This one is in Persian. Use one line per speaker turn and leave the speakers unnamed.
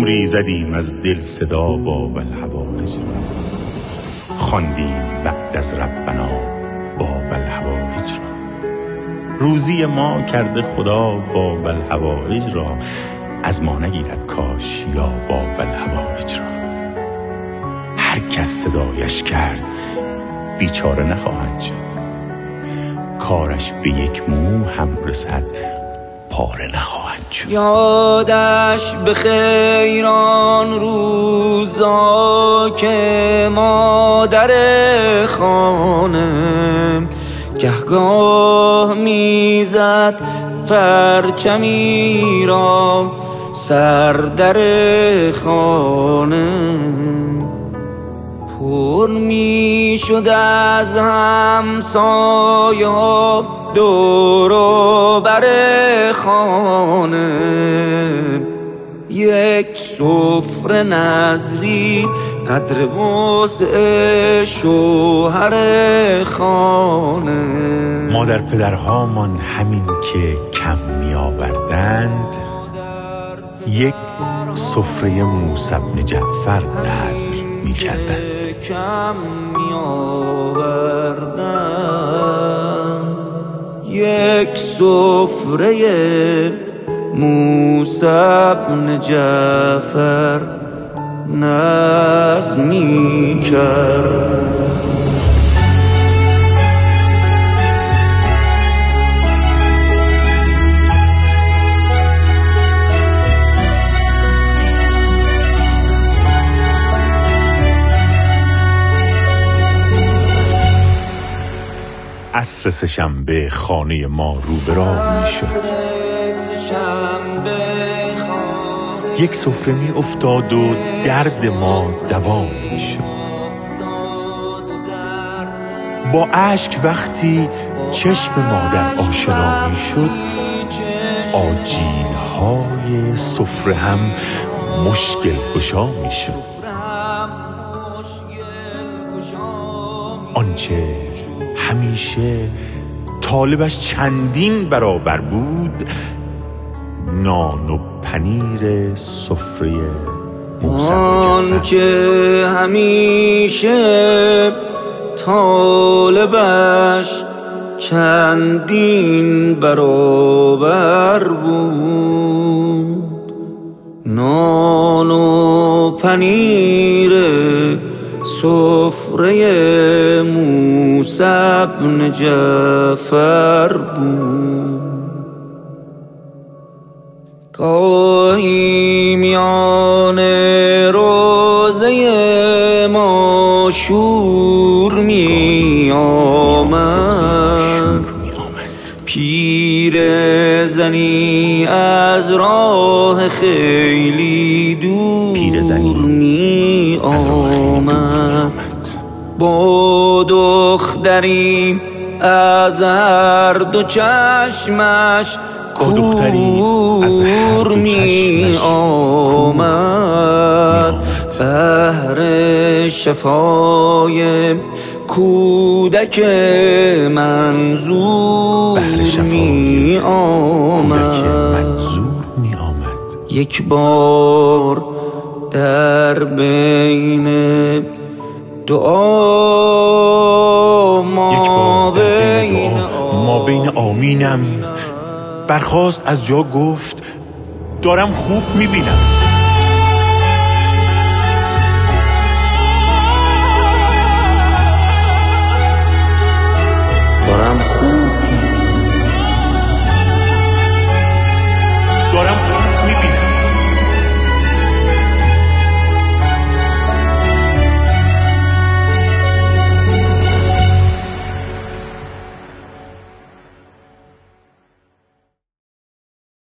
عمری زدیم از دل صدا باب الهوایج را خواندیم بعد از ربنا باب الهوایج را روزی ما کرده خدا باب الهوایج را از ما نگیرد کاش یا باب الهوایج را هر کس صدایش کرد بیچاره نخواهد شد. کارش به یک مو هم رسد پاره نخواهد شد.
یادش به خیران روزا که مادر خانه گهگاه می‌زد پرچمی را سر در خانه. پر می شد از همسایا دور و بر خانه یک سفره نظری قدر وسع شوهر خانه.
مادر پدرهامان همین که کم می آوردند یک سفره موسی بن جعفر نظر می کردند
کم می یک سفره موسی بن جعفر نظم
عصر سهشنبه خانه ما رو به راه می شد یک سفره می افتاد و درد ما دوام می شد با اشک وقتی چشم مادر آشنا می شد آجیل های سفره هم مشکل گشا می شد آنچه همیشه طالبش چندین برابر بود نان و پنیر سفره
آنچه همیشه طالبش چندین برابر بود. نان و پنیر سفره موسی بن جعفر بود. گاهی میان روزه ما شور می آمد. پیر زنی از راه خیلی دور می آمد با دختری از هر دو چشمش
دختری از هر دو
می آمد. بهر شفای کودک منظور
بهر شفای کودک منظور می آمد.
یک بار در بین دعا ما
یک بار در بین
بین
دعا. ما بین آمینم. برخواست از جا گفت دارم خوب می‌بینم.